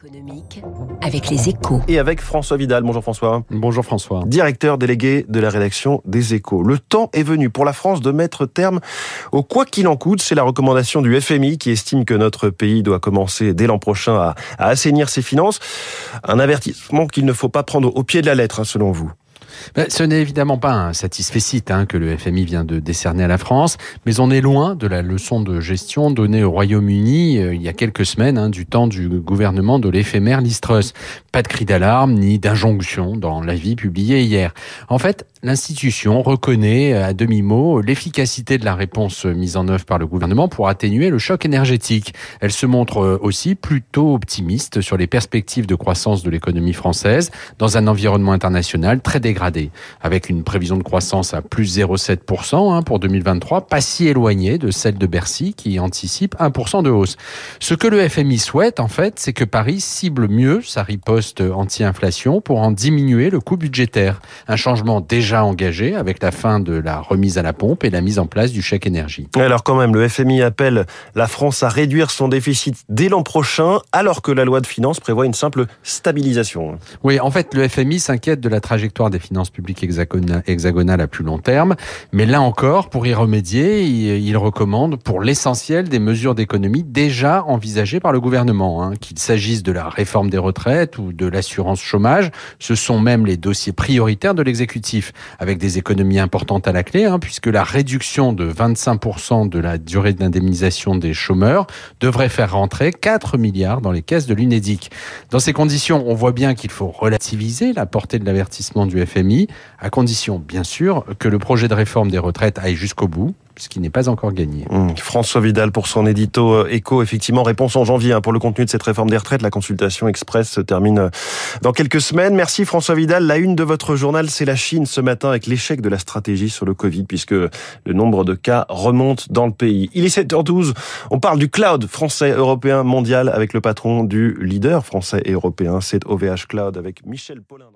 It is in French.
économique avec les échos. Et avec François Vidal. Bonjour François. Bonjour François. Directeur délégué de la rédaction des échos. Le temps est venu pour la France de mettre terme au quoi qu'il en coûte. C'est la recommandation du FMI qui estime que notre pays doit commencer dès l'an prochain à, à, assainir ses finances. Un avertissement qu'il ne faut pas prendre au pied de la lettre, hein, selon vous. Ben, ce n'est évidemment pas un satisfait hein, que le FMI vient de décerner à la France, mais on est loin de la leçon de gestion donnée au Royaume-Uni euh, il y a quelques semaines, hein, du temps du gouvernement de l'éphémère Listrus. Pas de cri d'alarme ni d'injonction dans l'avis publié hier. En fait, l'institution reconnaît à demi-mot l'efficacité de la réponse mise en œuvre par le gouvernement pour atténuer le choc énergétique. Elle se montre aussi plutôt optimiste sur les perspectives de croissance de l'économie française dans un environnement international très dégradé avec une prévision de croissance à plus 0,7% hein, pour 2023, pas si éloignée de celle de Bercy qui anticipe 1% de hausse. Ce que le FMI souhaite, en fait, c'est que Paris cible mieux sa riposte anti-inflation pour en diminuer le coût budgétaire. Un changement déjà engagé avec la fin de la remise à la pompe et la mise en place du chèque énergie. Alors quand même, le FMI appelle la France à réduire son déficit dès l'an prochain, alors que la loi de finances prévoit une simple stabilisation. Oui, en fait, le FMI s'inquiète de la trajectoire des finances finances publiques hexagonales à plus long terme. Mais là encore, pour y remédier, il recommande pour l'essentiel des mesures d'économie déjà envisagées par le gouvernement. Hein. Qu'il s'agisse de la réforme des retraites ou de l'assurance chômage, ce sont même les dossiers prioritaires de l'exécutif, avec des économies importantes à la clé, hein, puisque la réduction de 25% de la durée d'indemnisation des chômeurs devrait faire rentrer 4 milliards dans les caisses de l'UNEDIC. Dans ces conditions, on voit bien qu'il faut relativiser la portée de l'avertissement du FMI à condition, bien sûr, que le projet de réforme des retraites aille jusqu'au bout, ce qui n'est pas encore gagné. Mmh. François Vidal pour son édito écho, effectivement, réponse en janvier hein, pour le contenu de cette réforme des retraites. La consultation express se termine euh, dans quelques semaines. Merci François Vidal. La une de votre journal, c'est la Chine ce matin avec l'échec de la stratégie sur le Covid puisque le nombre de cas remonte dans le pays. Il est 7h12. On parle du cloud français, européen, mondial avec le patron du leader français et européen, c'est OVH Cloud avec Michel Paulin.